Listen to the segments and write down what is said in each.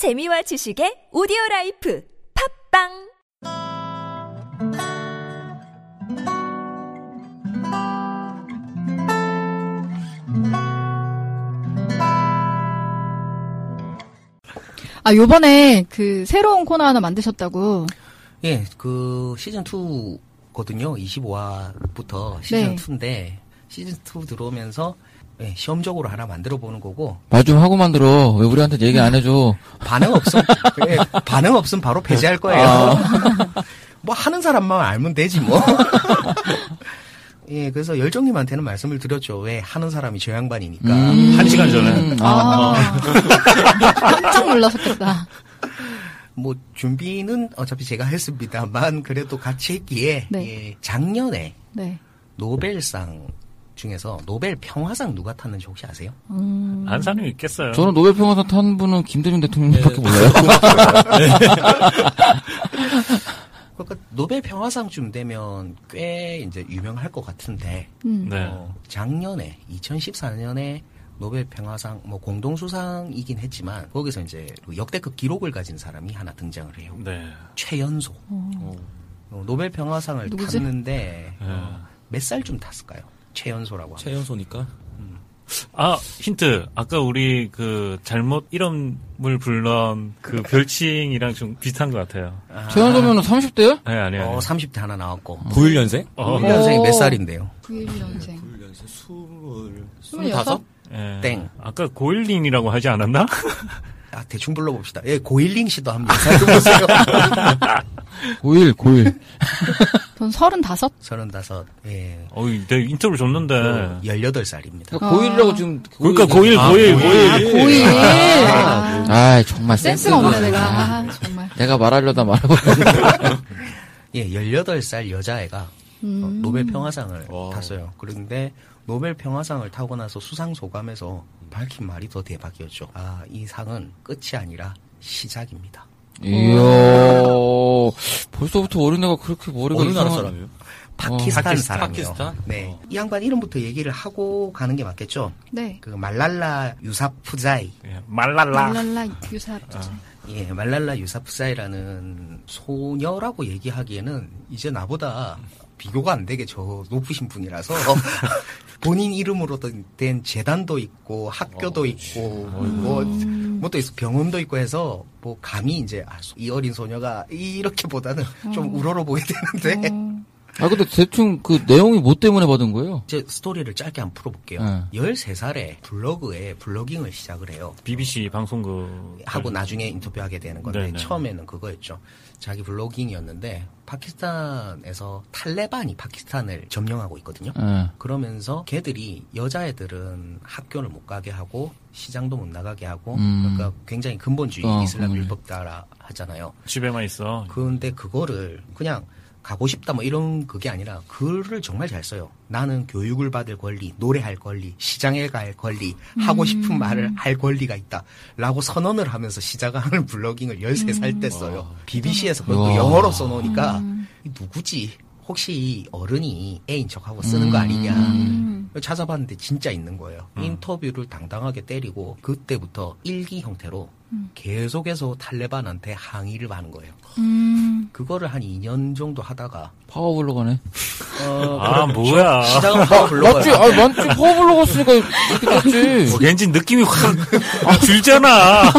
재미와 지식의 오디오 라이프 팟빵 아, 요번에 그 새로운 코너 하나 만드셨다고. 예, 그 시즌 2거든요. 25화부터 시즌 네. 2인데 시즌 2 들어오면서 예, 시험적으로 하나 만들어 보는 거고 말 좀 하고 만들어. 왜 우리한테 얘기 안 해줘? 반응 없음 예, 반응 없음 바로 폐지할 거예요. 아. 뭐 하는 사람만 알면 되지 뭐. 예, 그래서 열정님한테는 말씀을 드렸죠. 왜 하는 사람이 저 양반이니까. 한 시간 전에. 음, 아, 아, 깜짝 놀라셨겠다. 뭐 준비는 어차피 제가 했습니다만 그래도 같이 했기에 네. 예, 작년에 네. 노벨상 중에서 노벨 평화상 누가 탔는지 혹시 아세요? 음, 안 사람이 있겠어요. 저는 노벨 평화상 탄 분은 김대중 대통령밖에 몰라요. 그러니까 노벨 평화상쯤 되면 꽤 이제 유명할 것 같은데 음. 네. 어, 작년에 2014년에 노벨 평화상 뭐 공동 수상이긴 했지만 거기서 이제 그 역대급 기록을 가진 사람이 하나 등장을 해요. 네. 최연소. 어, 노벨 평화상을 누구지? 탔는데 네. 어, 몇 살쯤 탔을까요? 최연소라고 하면. 최연소니까. 아, 힌트. 아까 우리 그 잘못 이름을 불렀 그 별칭이랑 좀 비슷한 것 같아요. 최연소면은 30대야? 네, 아니요. 어, 아니요. 30대 하나 나왔고. 91년생? 어, 1년생이 몇 오. 살인데요? 91년생. 91년생. 스물. 스물여섯? 예. 땡. 아까 고일린이라고 하지 않았나? 아, 대충 불러봅시다. 예, 고일링 씨도 한번 살펴보세요. 9일, 9일. 전 서른다섯? 서른다섯, 예. 어이, 내가 인터뷰 줬는데. 그 18살입니다. 그러니까 9일이라고 지금. 그러니까 고일, 고일, 고일. 아, 고일. 아, 아, 정말 센스가 없네, 내가. 아, 정말. 내가 말하려다 말해버렸네. 예, 18살 여자애가 어, 음. 노벨 평화상을 와. 탔어요. 그런데 노벨 평화상을 타고 나서 수상 소감에서 밝힌 말이 더 대박이었죠. 아, 이 상은 끝이 아니라 시작입니다. 이야. 벌써부터 어린애가 그렇게 머리가 어느 나라 이상한- 사람이에요? 파키스탄 파키스탄? 사람이요. 파키스탄? 네. 어. 이 양반 이름부터 얘기를 하고 가는 게 맞겠죠? 네. 그 말랄라 유사프자이. 예, 말랄라. 랄랄라 유사. 예, 말랄라 유사프사이라는 소녀라고 얘기하기에는 이제 나보다 비교가 안 되게 저 높으신 분이라서 본인 이름으로 된 재단도 있고 학교도 있고 뭐 뭐또 있어 병원도 있고 해서 뭐 감히 이제 아, 이 어린 소녀가 이렇게보다는 좀 우러러 보이 되는데 어, 아, 근데 대충 그 내용이 뭐 때문에 받은 거예요? 이제 스토리를 짧게 한번 풀어볼게요. 네. 13살에 블로그에 블로깅을 시작을 해요. BBC 방송국. 하고 나중에 인터뷰하게 되는 건데 네네. 처음에는 그거였죠. 자기 블로깅이었는데 파키스탄에서 탈레반이 파키스탄을 점령하고 있거든요. 예. 그러면서 걔들이 여자애들은 학교를 못 가게 하고 시장도 못 나가게 하고 음. 그러니까 굉장히 근본주의 어, 이슬람 음. 율법 따라 하잖아요. 집에만 있어. 그런데 그거를 그냥 가고 싶다 뭐 이런 그게 아니라 글을 정말 잘 써요. 나는 교육을 받을 권리, 노래할 권리, 시장에 갈 권리, 하고 싶은 말을 할 권리가 있다. 라고 선언을 하면서 시작하는 블로깅을 13살 때 써요. BBC에서 와. 영어로 써놓으니까 이 누구지? 혹시 어른이 애인 척하고 쓰는 거 아니냐. 음. 찾아봤는데 진짜 있는 거예요. 인터뷰를 당당하게 때리고 그때부터 일기 형태로 계속해서 탈레반한테 항의를 하는 거예요. 음. 그거를 한 2년 정도 하다가 파워블로거네. 아, 뭐야. 시작은 파워 블로거예요. 맞지? 아, 맞지? 파워블로거 쓰니까 이렇게 됐지. 뭐, 왠지 느낌이 확 아, 들잖아.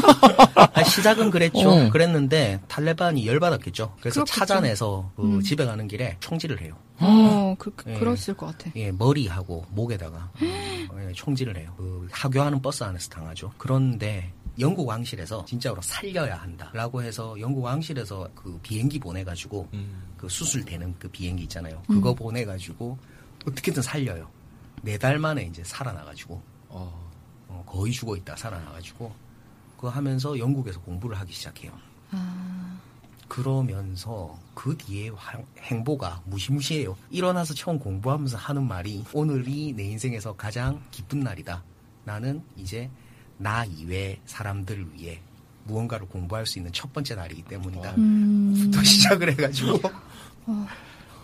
아, 시작은 그랬죠. 어. 그랬는데 탈레반이 열받았겠죠. 그래서 그렇겠죠. 찾아내서 그 집에 가는 길에 총질을 해요. 어, 그, 예. 그랬을 것 같아. 예, 머리하고 목에다가 어, 예, 총질을 해요. 그 하교하는 버스 안에서 당하죠. 그런데 영국 왕실에서 진짜로 살려야 한다라고 해서 영국 왕실에서 그 비행기 보내가지고 음. 그 수술되는 그 비행기 있잖아요. 그거 보내가지고 어떻게든 살려요. 네 달 만에 이제 살아나가지고 어. 어, 거의 죽어 있다 살아나가지고 그거 하면서 영국에서 공부를 하기 시작해요. 그러면서 그 뒤에 황- 행보가 무시무시해요. 일어나서 처음 공부하면서 하는 말이 오늘이 내 인생에서 가장 기쁜 날이다. 나는 이제 나 이외 사람들을 위해 무언가를 공부할 수 있는 첫 번째 날이기 때문이다. 음. 부터 시작을 해가지고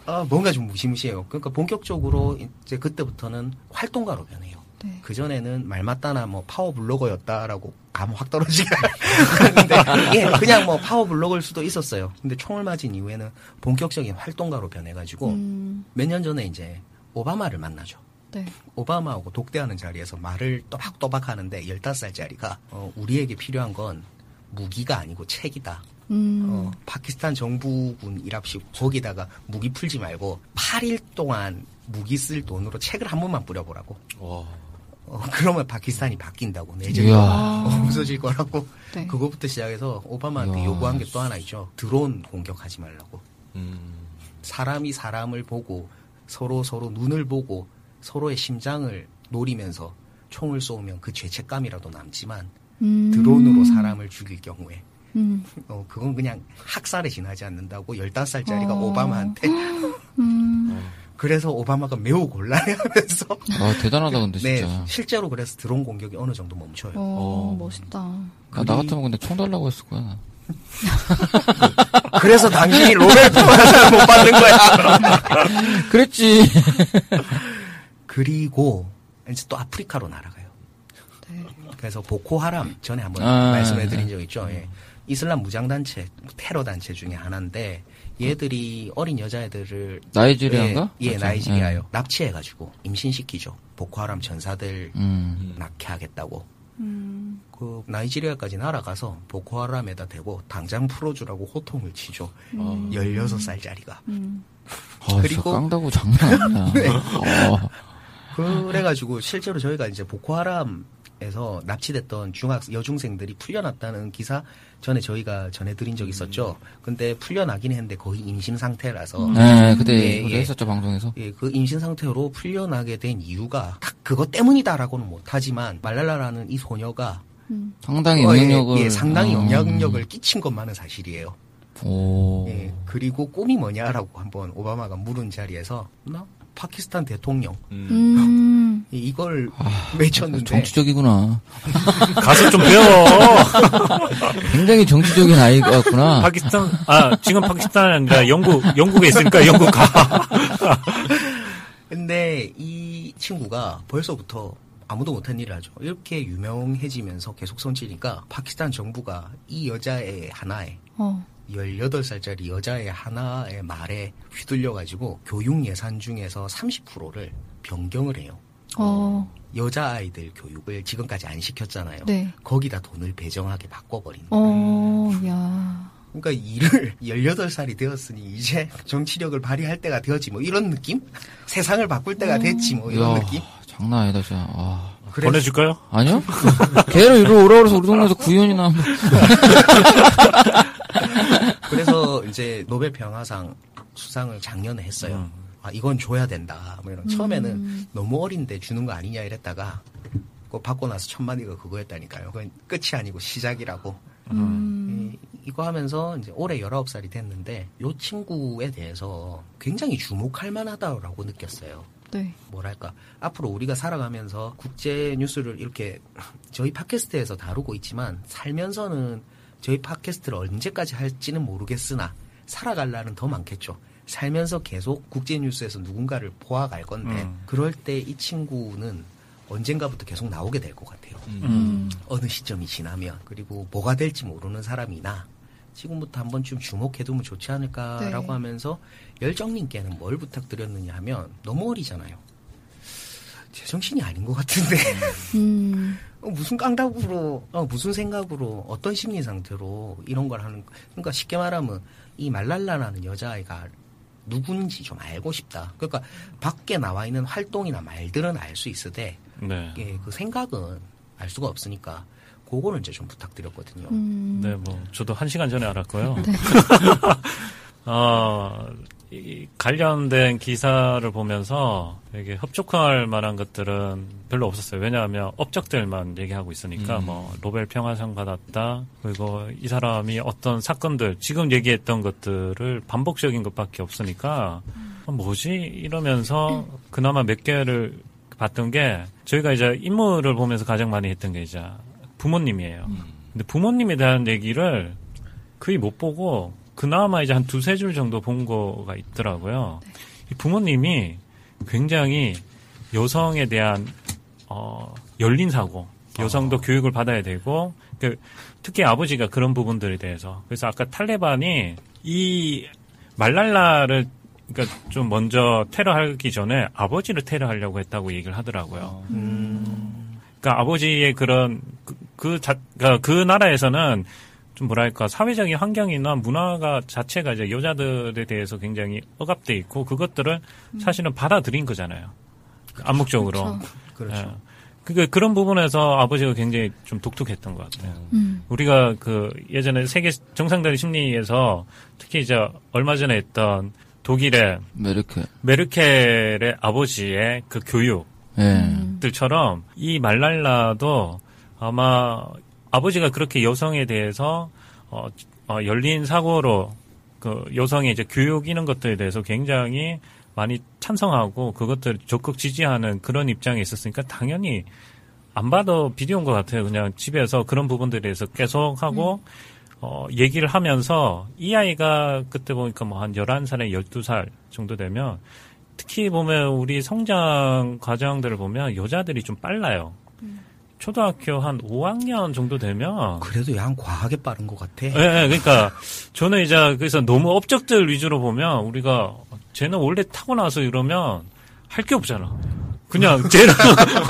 아, 뭔가 좀 무시무시해요. 그러니까 본격적으로 이제 그때부터는 활동가로 변해요. 네. 그 전에는 말 맞다나 뭐 파워 블로거였다라고 감 확 떨어지게 하는데 예, 그냥 뭐 파워 블로거일 수도 있었어요. 근데 총을 맞은 이후에는 본격적인 활동가로 변해가지고 음, 몇년 전에 이제 오바마를 만나죠. 네. 오바마하고 독대하는 자리에서 말을 또박또박 하는데 15살짜리가 어, 우리에게 필요한 건 무기가 아니고 책이다. 음, 어, 파키스탄 정부군 일합시 거기다가 무기 풀지 말고 8일 동안 무기 쓸 돈으로 책을 한 번만 뿌려보라고. 와. 어, 그러면 파키스탄이 바뀐다고 내정이 이야. 없어질 거라고. 네. 그거부터 시작해서 오바마한테 이야. 요구한 게 또 하나 있죠. 드론 공격하지 말라고. 음. 사람이 사람을 보고 서로 서로 눈을 보고 서로의 심장을 노리면서 총을 쏘면 그 죄책감이라도 남지만 음, 드론으로 사람을 죽일 경우에 음, 어, 그건 그냥 학살에 지나지 않는다고 15살짜리가 어. 오바마한테 음, 그래서 오바마가 매우 곤란해하면서 아, 대단하다, 근데 네 진짜. 실제로 그래서 드론 공격이 어느 정도 멈춰요. 어, 어. 멋있다. 나, 나 같으면 근데 총 달라고 했을 거야. 그래서 당신이 로벨 평화상을 못 받는 거야. 그랬지. 그리고 이제 또 아프리카로 날아가요. 네. 그래서 보코하람 전에 한번 아, 말씀해드린 네. 적 있죠. 예. 이슬람 무장단체, 테러 단체 중에 하나인데 얘들이 어린 여자애들을 나이지리아인가? 예, 예 그렇죠. 나이지리아요. 납치해가지고 임신시키죠. 보코하람 전사들 음. 낙해하겠다고. 음, 그 나이지리아까지 날아가서 보코하람에다 대고 당장 풀어주라고 호통을 치죠. 16살짜리가. 음, 아, 그리고- 진짜 깡다구 장난 아니야. 네. 어. 그래가지고 실제로 저희가 이제 보코하람에서 납치됐던 중학 여중생들이 풀려났다는 기사 전에 저희가 전해드린 적 있었죠. 근데 풀려나긴 했는데 거의 임신 상태라서 네, 그때 예, 그때 예. 했었죠, 방송에서. 예, 그 임신 상태로 풀려나게 된 이유가 딱 그것 때문이다라고는 못하지만 말랄라라는 이 소녀가 음, 상당히 어, 예, 영향력을. 예, 상당히 어. 영향력을 끼친 것만은 사실이에요. 오. 예, 그리고 꿈이 뭐냐라고 한번 오바마가 물은 자리에서 나 파키스탄 대통령 음. 음, 이- 이걸 아, 외쳤는데 정치적이구나. 가서 좀 배워. 굉장히 정치적인 아이였구나. 파키스탄, 아, 지금 파키스탄이 아니라 영국, 영국에 있으니까 영국 가. 근데 이 친구가 벌써부터 아무도 못한 일을 하죠. 이렇게 유명해지면서 계속 손치니까 파키스탄 정부가 이 여자의 하나에 어, 18살짜리 여자의 하나의 말에 휘둘려가지고 교육 예산 중에서 30%를 변경을 해요. 어, 여자아이들 교육을 지금까지 안 시켰잖아요. 네. 거기다 돈을 배정하게 바꿔버린 거예요. 어, 야, 그러니까 일을 18살이 되었으니 이제 정치력을 발휘할 때가 되었지 뭐 이런 느낌? 세상을 바꿀 때가 됐지 뭐 이런 이야, 느낌? 장난 아니다, 진짜. 아. 그래서 보내줄까요? 아니요? 걔를 이리로 오라 그래서 우리 동네에서 구현이나 한번. 그래서 이제 노벨 평화상 수상을 작년에 했어요. 음. 아 이건 줘야 된다. 뭐 이런 처음에는 너무 어린데 주는 거 아니냐 이랬다가 그거 받고 나서 첫 마디가 그거였다니까요. 그건 끝이 아니고 시작이라고. 음, 이, 이거 하면서 이제 올해 19살이 됐는데 요 친구에 대해서 굉장히 주목할 만하다라고 느꼈어요. 네. 뭐랄까 앞으로 우리가 살아가면서 국제 뉴스를 이렇게 저희 팟캐스트에서 다루고 있지만 살면서는 저희 팟캐스트를 언제까지 할지는 모르겠으나 살아갈 날은 더 많겠죠. 살면서 계속 국제 뉴스에서 누군가를 보아갈 건데 음. 그럴 때 이 친구는 언젠가부터 계속 나오게 될 것 같아요. 음, 어느 시점이 지나면 그리고 뭐가 될지 모르는 사람이나 지금부터 한번 좀 주목해두면 좋지 않을까라고 네. 하면서 열정님께는 뭘 부탁드렸느냐 하면 너무 어리잖아요. 제정신이 아닌 것 같은데 음, 어, 무슨 깡다구로 어, 무슨 생각으로 어떤 심리 상태로 이런 걸 하는 그러니까 쉽게 말하면 이 말랄라라는 여자아이가 누군지 좀 알고 싶다. 그러니까 밖에 나와 있는 활동이나 말들은 알 수 있으되 네. 예, 그 생각은 알 수가 없으니까 그거를 이제 좀 부탁드렸거든요. 음, 네, 뭐, 저도 한 시간 전에 알았고요. 네. 어, 이 관련된 기사를 보면서 되게 흡족할 만한 것들은 별로 없었어요. 왜냐하면 업적들만 얘기하고 있으니까 음. 뭐 노벨 평화상 받았다. 그리고 이 사람이 어떤 사건들 지금 얘기했던 것들을 반복적인 것밖에 없으니까 어, 뭐지 이러면서 그나마 몇 개를 봤던 게 저희가 이제 인물을 보면서 가장 많이 했던 게 이제 부모님이에요. 근데 부모님에 대한 얘기를 거의 못 보고 그나마 이제 한 두세 줄 정도 본 거가 있더라고요. 이 부모님이 굉장히 여성에 대한 어, 열린 사고, 여성도 교육을 받아야 되고, 그, 특히 아버지가 그런 부분들에 대해서. 그래서 아까 탈레반이 이 말랄라를 그러니까 좀 먼저 테러하기 전에 아버지를 테러하려고 했다고 얘기를 하더라고요. 그러니까 아버지의 그런 그, 그, 자, 그러니까 그 나라에서는 좀 뭐랄까 사회적인 환경이나 문화가 자체가 이제 여자들에 대해서 굉장히 억압돼 있고 그것들을 사실은 받아들인 거잖아요. 암묵적으로. 그렇죠. 예. 그러니까 그런 부분에서 아버지가 굉장히 좀 독특했던 것 같아요. 음. 우리가 그 예전에 세계 정상들의 심리에서 특히 이제 얼마 전에 했던 독일의 메르켈. 메르켈의 아버지의 그 교육 예. 들처럼 이 말랄라도 아마 아버지가 그렇게 여성에 대해서 어, 어, 열린 사고로 그 여성의 이제 교육 이런 것들에 대해서 굉장히 많이 찬성하고 그것들을 적극 지지하는 그런 입장에 있었으니까 당연히 안 봐도 비디오인 것 같아요. 그냥 집에서 그런 부분들에 대해서 계속 하고 어, 얘기를 하면서 이 아이가 그때 보니까 뭐한 11살에 12살 정도 되면 특히 보면 우리 성장 과정들을 보면 여자들이 좀 빨라요. 초등학교 한 5학년 정도 되면 그래도 양 과하게 빠른 것 같아. 예, 예, 그러니까 저는 이제 그래서 너무 업적들 위주로 보면 우리가 쟤는 원래 타고 나서 이러면 할 게 없잖아. 그냥 쟤는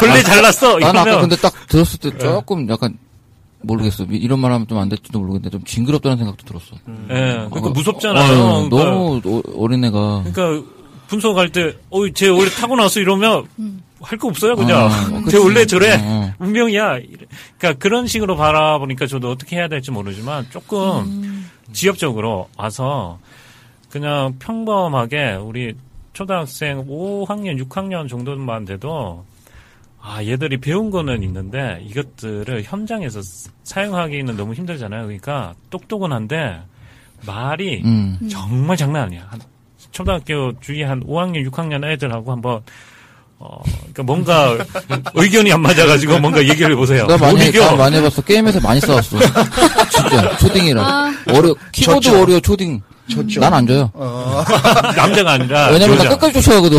원래 잘났어. 난 아까 근데 딱 들었을 때 조금 약간 모르겠어. 이- 이런 말 하면 좀 안 될지도 모르겠는데 좀 징그럽다는 생각도 들었어. 예, 그러니까 어, 무섭잖아요. 어, 그러니까, 너무 어- 어린애가. 그러니까 분석할 때, 어이, 쟤 원래 타고 나서 이러면 할 거 없어요, 그냥. 어, 쟤 그치. 원래 저래. 어. 운명이야. 그러니까 그런 식으로 바라보니까 저도 어떻게 해야 될지 모르지만 조금 지엽적으로 와서 그냥 평범하게 우리 초등학생 5학년, 6학년 정도만 돼도 아, 얘들이 배운 거는 있는데 이것들을 현장에서 스- 사용하기는 너무 힘들잖아요. 그러니까 똑똑은 한데 말이 음. 정말 장난 아니야. 한 초등학교 주위 한 5학년, 6학년 애들하고 한번 어, 그러니까 뭔가 의견이 안 맞아가지고 뭔가 얘기를 해보세요. 나 많이. 나 많이 해봤어. 게임에서 많이 싸웠어. 진짜, 초딩이랑. 아. 어려, 키보드 졌죠. 어려, 초딩. 난 안 줘요. 남자가 아니라 왜냐면 여자. 나 끝까지 쫓아가거든.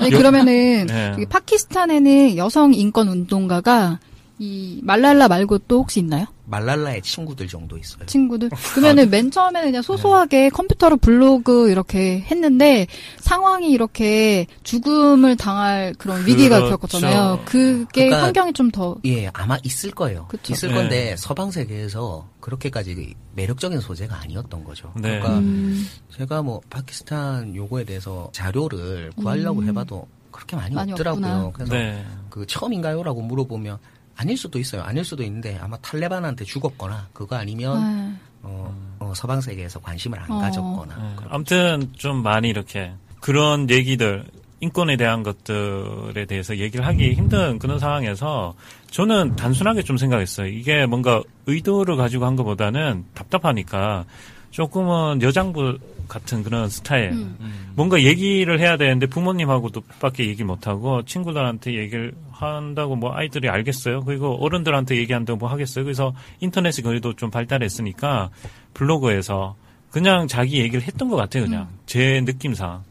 아니 그러면은 네. 파키스탄에는 여성 인권 운동가가 이 말랄라 말고 또 혹시 있나요? 말랄라의 친구들 정도 있어요. 친구들? 그러면은 맨 처음에는 그냥 소소하게 컴퓨터로 블로그 이렇게 했는데 상황이 이렇게 죽음을 당할 그런 위기가 그렇죠. 겪었잖아요. 그게 그러니까 환경이 좀 더 예, 아마 있을 거예요. 그쵸. 있을 네. 건데 서방 세계에서 그렇게까지 매력적인 소재가 아니었던 거죠. 네. 그러니까 음, 제가 뭐 파키스탄 요거에 대해서 자료를 구하려고 음. 해봐도 그렇게 많이, 많이 없더라고요. 없구나. 그래서 네. 그 처음인가요라고 물어보면 아닐 수도 있어요. 아닐 수도 있는데 아마 탈레반한테 죽었거나 그거 아니면 아, 어, 어, 서방 세계에서 관심을 안 어. 가졌거나 네. 아무튼 좀 많이 이렇게 그런 얘기들 인권에 대한 것들에 대해서 얘기를 하기 힘든 그런 상황에서 저는 단순하게 좀 생각했어요. 이게 뭔가 의도를 가지고 한 것보다는 답답하니까 조금은 여장부 같은 그런 스타일. 음. 뭔가 얘기를 해야 되는데 부모님하고도 밖에 얘기 못하고 친구들한테 얘기를 한다고 뭐 아이들이 알겠어요. 그리고 어른들한테 얘기한다고 뭐 하겠어요. 그래서 인터넷이 그래도 좀 발달했으니까 블로그에서 그냥 자기 얘기를 했던 것 같아요. 그냥 제 느낌상.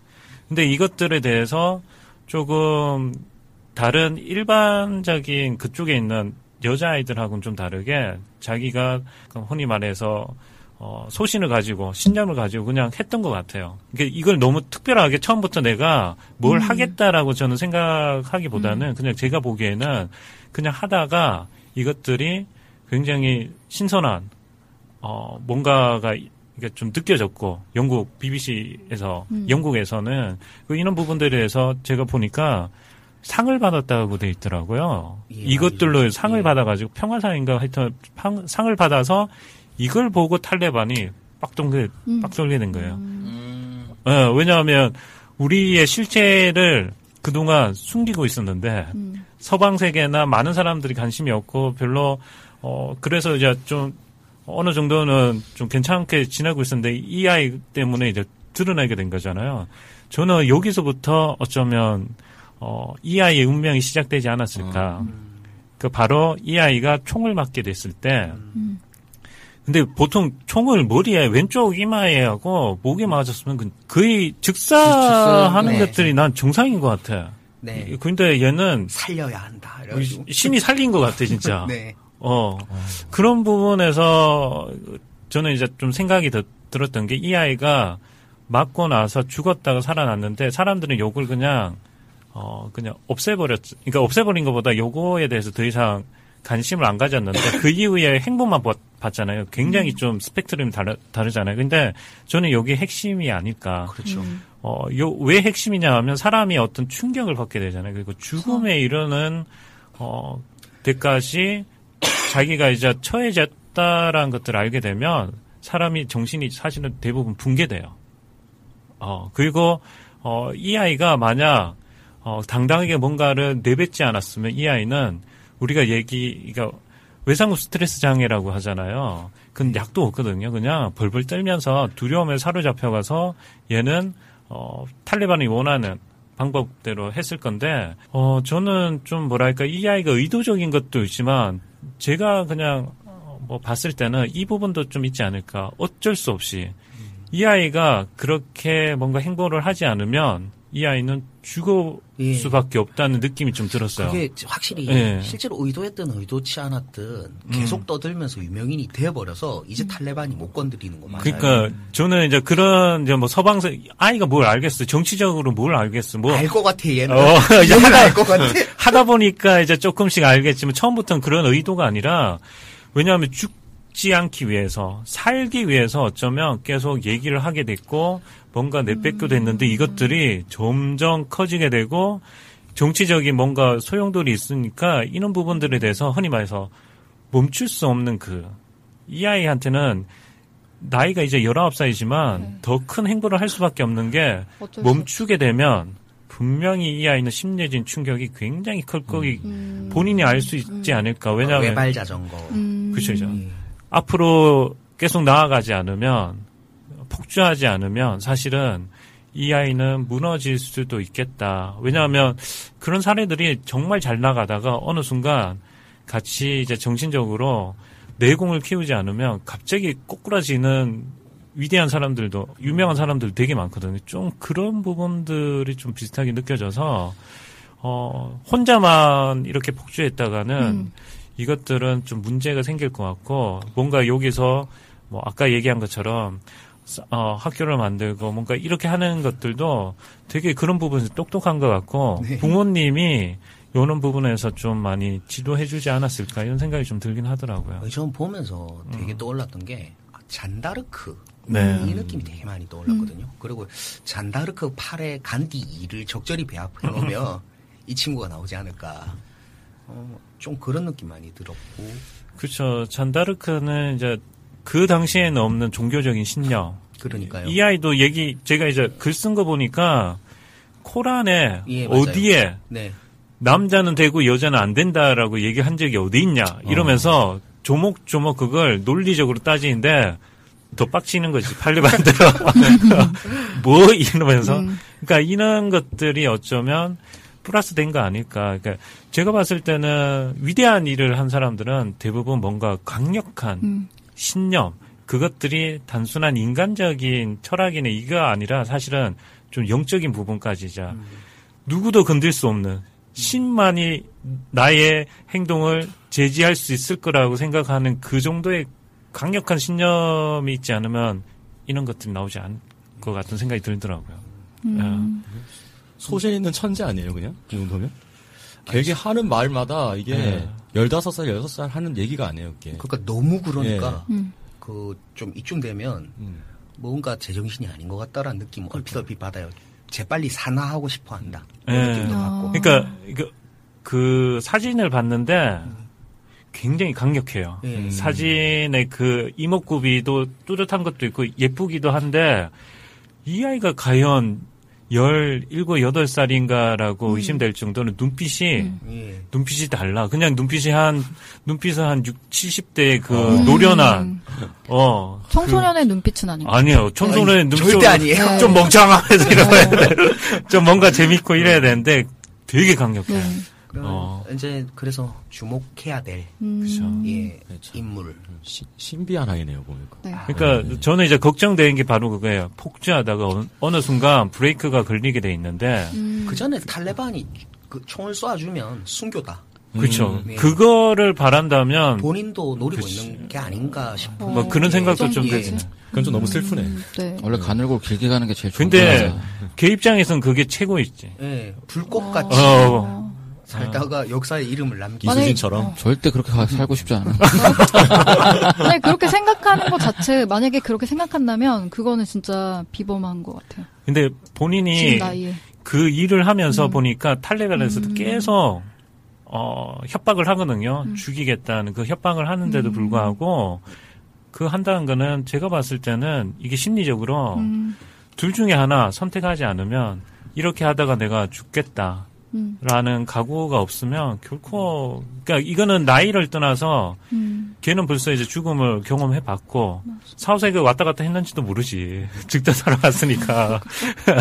근데 이것들에 대해서 조금 다른 일반적인 그쪽에 있는 여자아이들하고는 좀 다르게 자기가 그 흔히 말해서 어, 소신을 가지고 신념을 가지고 그냥 했던 것 같아요. 이게 이걸 너무 특별하게 처음부터 내가 뭘 하겠다라고 저는 생각하기보다는 그냥 제가 보기에는 그냥 하다가 이것들이 굉장히 신선한 어, 뭔가가 이게 좀 느껴졌고 영국 BBC에서 음. 영국에서는 그 이런 부분들에 대해서 제가 보니까 상을 받았다고 돼 있더라고요. 예, 이것들로 맞아요. 상을 예. 받아가지고 평화상인가 하여튼 팡- 상을 받아서 이걸 보고 탈레반이 빡동게 음. 빡돌게 된 거예요. 예, 왜냐하면 우리의 실체를 그동안 숨기고 있었는데 음. 서방 세계나 많은 사람들이 관심이 없고 별로 어 그래서 이제 좀 어느 정도는 좀 괜찮게 지내고 있었는데 이 아이 때문에 이제 드러나게 된 거잖아요. 저는 여기서부터 어쩌면 어이 아이의 운명이 시작되지 않았을까. 그 바로 이 아이가 총을 맞게 됐을 때 음. 근데 보통 총을 머리에 왼쪽 이마에 하고 목에 맞았으면 그- 거의 즉사하는 네. 것들이 난 정상인 것 같아. 네. 근데 얘는 살려야 한다. 이래가지고. 신이 살린 것 같아, 진짜. 네. 어, 그런 부분에서 저는 이제 좀 생각이 드- 들었던 게 이 아이가 맞고 나서 죽었다가 살아났는데 사람들은 욕을 그냥 어 그냥 없애버렸 그러니까 없애버린 것보다 요거에 대해서 더 이상 관심을 안 가졌는데 그 이후에 행보만 봤, 봤잖아요. 굉장히 좀 스펙트럼이 다르, 다르잖아요. 근데 저는 여기 핵심이 아닐까. 그렇죠. 어, 요, 왜 핵심이냐 하면 사람이 어떤 충격을 받게 되잖아요. 그리고 죽음에 이르는, 어, 때까지 자기가 이제 처해졌다라는 것들을 알게 되면 사람이 정신이 사실은 대부분 붕괴돼요. 어, 그리고, 어, 이 아이가 만약, 어, 당당하게 뭔가를 내뱉지 않았으면 이 아이는 우리가 얘기, 그러니까 외상후 스트레스 장애라고 하잖아요. 그건 약도 없거든요. 그냥 벌벌 떨면서 두려움에 사로잡혀가서 얘는 어, 탈레반이 원하는 방법대로 했을 건데, 어, 저는 좀 뭐랄까, 이 아이가 의도적인 것도 있지만, 제가 그냥, 어, 뭐 봤을 때는 이 부분도 좀 있지 않을까. 어쩔 수 없이. 이 아이가 그렇게 뭔가 행보를 하지 않으면, 이 아이는 죽을 예. 수밖에 없다는 느낌이 좀 들었어요. 그게 확실히 예. 실제로 의도했든 의도치 않았든 계속 떠들면서 유명인이 돼버려서 이제 탈레반이 못 건드리는 거 맞아요. 그러니까 저는 이제 그런 이제 뭐 서방서 아이가 뭘 알겠어 정치적으로 뭘 알겠어 뭐 알 것 같아 얘는. 어, 이제 얘는 하다- 알것 같아. 하다 보니까 이제 조금씩 알겠지만 처음부터는 그런 의도가 아니라 왜냐하면 죽 지 않기 위해서 살기 위해서 어쩌면 계속 얘기를 하게 됐고 뭔가 내뺏겨 됐는데 이것들이 점점 커지게 되고 정치적인 뭔가 소용돌이 있으니까 이런 부분들에 대해서 흔히 말해서 멈출 수 없는 그 이 아이한테는 나이가 이제 19살이지만 더큰 행보를 할 수밖에 없는 게 멈추게 되면 분명히 이 아이는 심리적인 충격이 굉장히 클 거기 음. 본인이 알 수 있지 않을까 왜냐하면 외발 자전거. 음. 그쵸, 그쵸. 예. 앞으로 계속 나아가지 않으면 폭주하지 않으면 사실은 이 아이는 무너질 수도 있겠다. 왜냐하면 그런 사례들이 정말 잘 나가다가 어느 순간 같이 이제 정신적으로 내공을 키우지 않으면 갑자기 꼬꾸라지는 위대한 사람들도 유명한 사람들 되게 많거든요. 좀 그런 부분들이 좀 비슷하게 느껴져서 어 혼자만 이렇게 폭주했다가는 음. 이것들은 좀 문제가 생길 것 같고 뭔가 여기서 뭐 아까 얘기한 것처럼 어, 학교를 만들고 뭔가 이렇게 하는 것들도 되게 그런 부분에서 똑똑한 것 같고 네. 부모님이 이런 부분에서 좀 많이 지도해주지 않았을까 이런 생각이 좀 들긴 하더라고요. 어, 전 보면서 되게 떠올랐던 게 아, 잔다르크 네. 이 느낌이 되게 많이 떠올랐거든요. 그리고 잔다르크 팔에 간디 2를 적절히 배합해 놓으면 이 친구가 나오지 않을까. 어, 좀 그런 느낌 많이 들었고. 그렇죠. 잔다르크는 이제 그 당시에는 없는 종교적인 신념. 그러니까요. 이 아이도 얘기 제가 이제 글 쓴 거 보니까 코란에 예. 어디에 네. 남자는 되고 여자는 안 된다라고 얘기한 적이 어디 있냐 이러면서 조목조목 그걸 논리적으로 따지는데 더 빡치는 거지 팔리반대로 뭐 이러면서 그러니까 이런 것들이 어쩌면 플러스 된 거 아닐까 그러니까 제가 봤을 때는 위대한 일을 한 사람들은 대부분 뭔가 강력한 음. 신념 그것들이 단순한 인간적인 철학이나 이가 아니라 사실은 좀 영적인 부분까지자 누구도 건들 수 없는 신만이 나의 행동을 제지할 수 있을 거라고 생각하는 그 정도의 강력한 신념이 있지 않으면 이런 것들이 나오지 않을 것 같은 생각이 들더라고요. 음. 소재 있는 천재 아니에요, 그냥? 이 정도면? 되게 하는 말마다 이게 네. 15살, 16살 하는 얘기가 아니에요, 그게. 그러니까 너무 그러니까 음. 그좀 이쯤 되면 음. 뭔가 제정신이 아닌 것 같다라는 느낌 얼핏 얼핏 받아요. 재빨리 산화하고 싶어 한다. 예. 그런 느낌도 아. 받고. 그러니까 이거 그 사진을 봤는데 굉장히 강력해요. 예. 사진의 그 이목구비도 뚜렷한 것도 있고 예쁘기도 한데 이 아이가 과연 17, 8살인가라고 의심될 정도는 눈빛이 예. 눈빛이 달라. 그냥 눈빛이 한 눈빛은 한 6, 70대의 그 노련한 어 청소년의 눈빛은 아닌 그, 것 아니요. 청소년의 아니, 눈빛 절대 아니에요. 좀 멍청하면서 이래야 돼. 좀 뭔가 재밌고 이래야 되는데 되게 강력해. 네. 그럼 어. 이제 그래서 주목해야 될 음. 예, 그렇죠. 인물. 시- 신비한 아이네요, 보니까. 네. 그러니까 저는 이제 걱정되는 게 바로 그거예요. 폭주하다가 어느, 어느 순간 브레이크가 걸리게 돼 있는데 음. 그 전에 탈레반이 그 총을 쏴주면 순교다. 그렇죠. 네. 그거를 바란다면 본인도 노리고 그치. 있는 게 아닌가 싶어. 뭐 그런 생각도 좀 예. 되지. 그건 좀 너무 슬프네. 음, 네. 원래 가늘고 길게 가는 게 제일 좋은 근데. 걔 입장에선 그게 최고있지. 예, 불꽃같이 어. 살다가 역사의 이름을 남기고 만약에- 이수진처럼. 절대 그렇게 가- 살고 싶지 않아. 만약에 그렇게 생각하는 것 자체, 만약에 그렇게 생각한다면, 그거는 진짜 비범한 것 같아요. 근데 본인이. 그 일을 하면서 음. 보니까 탈레반에서도 계속 어, 협박을 하거든요. 음. 죽이겠다는 그 협박을 하는데도 불구하고 그 한다는 거는 제가 봤을 때는 이게 심리적으로 음, 둘 중에 하나 선택하지 않으면 이렇게 하다가 내가 죽겠다라는 음, 각오가 없으면 결코 그러니까 이거는 나이를 떠나서 음. 걔는 벌써 이제 죽음을 경험해 봤고 사후세계 왔다 갔다 했는지도 모르지 죽다 살아갔으니까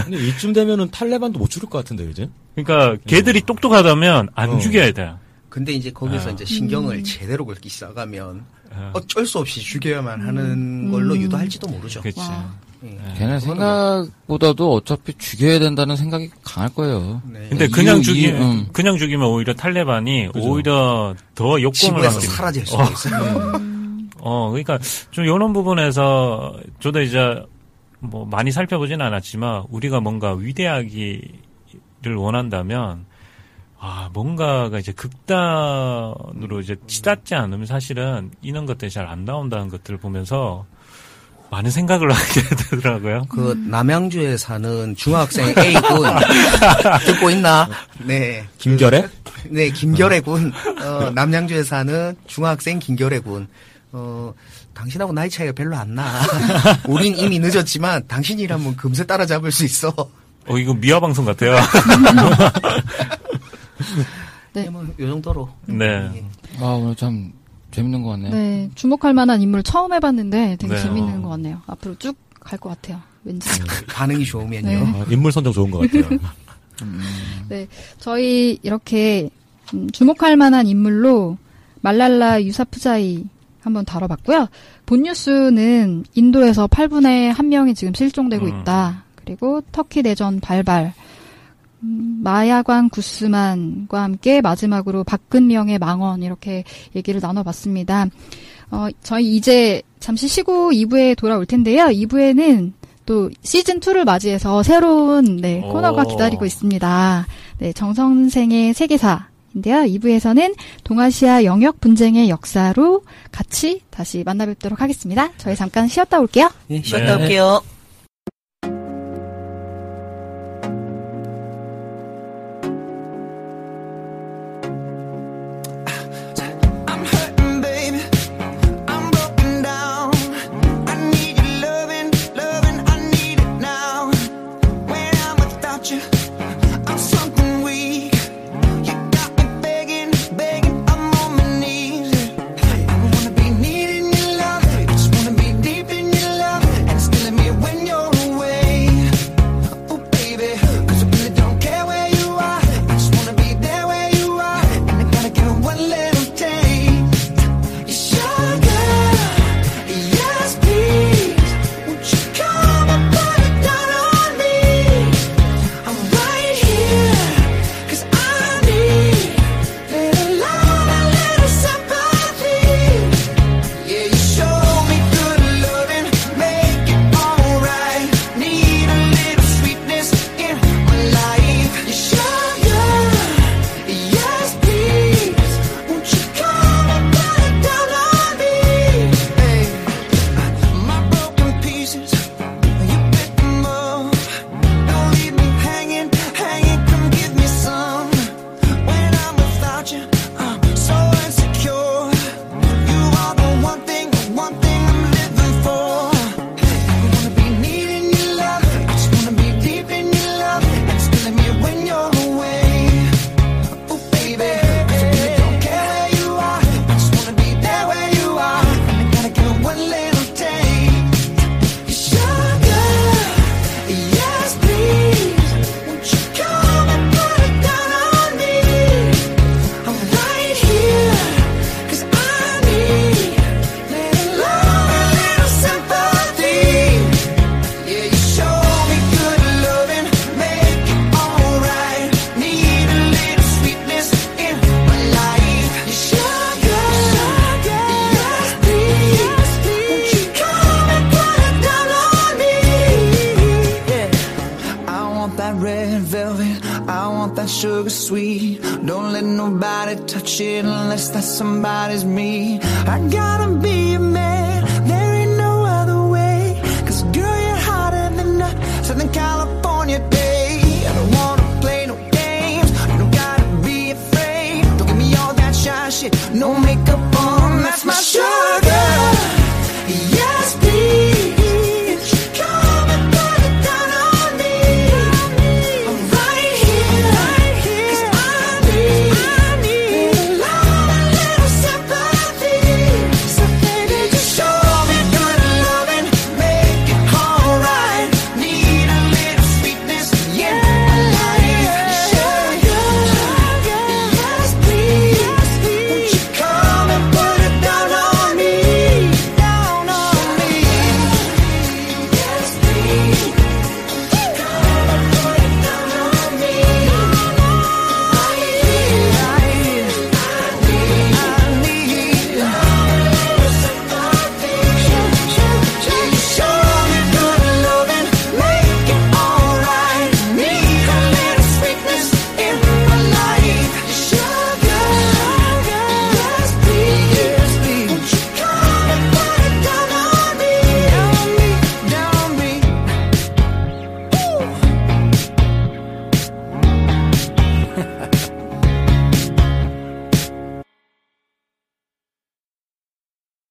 근데 이쯤 되면은 탈레반도 못 죽을 것 같은데 이제. 그러니까 걔들이 똑똑하다면 안 어. 죽여야 돼. 근데 이제 거기서 아. 이제 신경을 음. 제대로 긁기 시작하면 어. 어쩔 수 없이 죽여야만 하는 걸로 음. 유도할지도 모르죠. 그치. 와. 예. 걔네 생각보다도 어차피 죽여야 된다는 생각이 강할 거예요. 네. 근데 이- 그냥 이- 죽이면 음. 그냥 죽이면 오히려 탈레반이 그죠. 오히려 더 지구에서 하게 사라질 수도 어. 있어요. 어, 그러니까 좀 이런 부분에서 저도 이제 뭐 많이 살펴보진 않았지만 우리가 뭔가 위대하기를 원한다면 아 뭔가가 이제 극단으로 이제 치닫지 않으면 사실은 이런 것들이 잘 안 나온다는 것들을 보면서 많은 생각을 하게 되더라고요. 그 남양주에 사는 중학생 A군 듣고 있나? 네. 김결에? 네, 김결애 군. 어, 남양주에 사는 중학생 김결애 군. 어, 당신하고 나이 차이가 별로 안 나. 우린 이미 늦었지만 당신이라면 금세 따라잡을 수 있어. 어 이거 미화 방송 같아요. 네. 네, 뭐, 요 정도로. 네. 예. 아, 오늘 참 재밌는 것 같네요. 네, 주목할 만한 인물 처음 해봤는데 되게 네. 재밌는 어. 것 같네요. 앞으로 쭉 갈 것 같아요. 왠지. 반응이 좋으면요. 네. 아, 인물 선정 좋은 것 같아요. 네, 저희 이렇게 음, 주목할 만한 인물로 말랄라 유사푸자이 한번 다뤄봤고요. 본 뉴스는 인도에서 8분의 1명이 지금 실종되고 음. 있다. 그리고 터키 내전 발발. 음, 마야관 구스만과 함께 마지막으로 박근명의 망언 이렇게 얘기를 나눠봤습니다. 어, 저희 이제 잠시 쉬고 2부에 돌아올 텐데요. 2부에는 또 시즌 2를 맞이해서 새로운 네, 오. 코너가 기다리고 있습니다. 네, 정 선생의 세계사 인데요. 2부에서는 동아시아 영역 분쟁의 역사로 같이 다시 만나 뵙도록 하겠습니다. 저희 잠깐 쉬었다 올게요. 예, 쉬었다 네. 올게요. want that sugar sweet. Don't let nobody touch it unless that somebody's me. I gotta be a man, there ain't no other way. Cause girl, you're hotter than a Southern California day. I don't wanna play no games, you don't gotta be afraid. Don't give me all that shy shit, no makeup on, that's my sugar.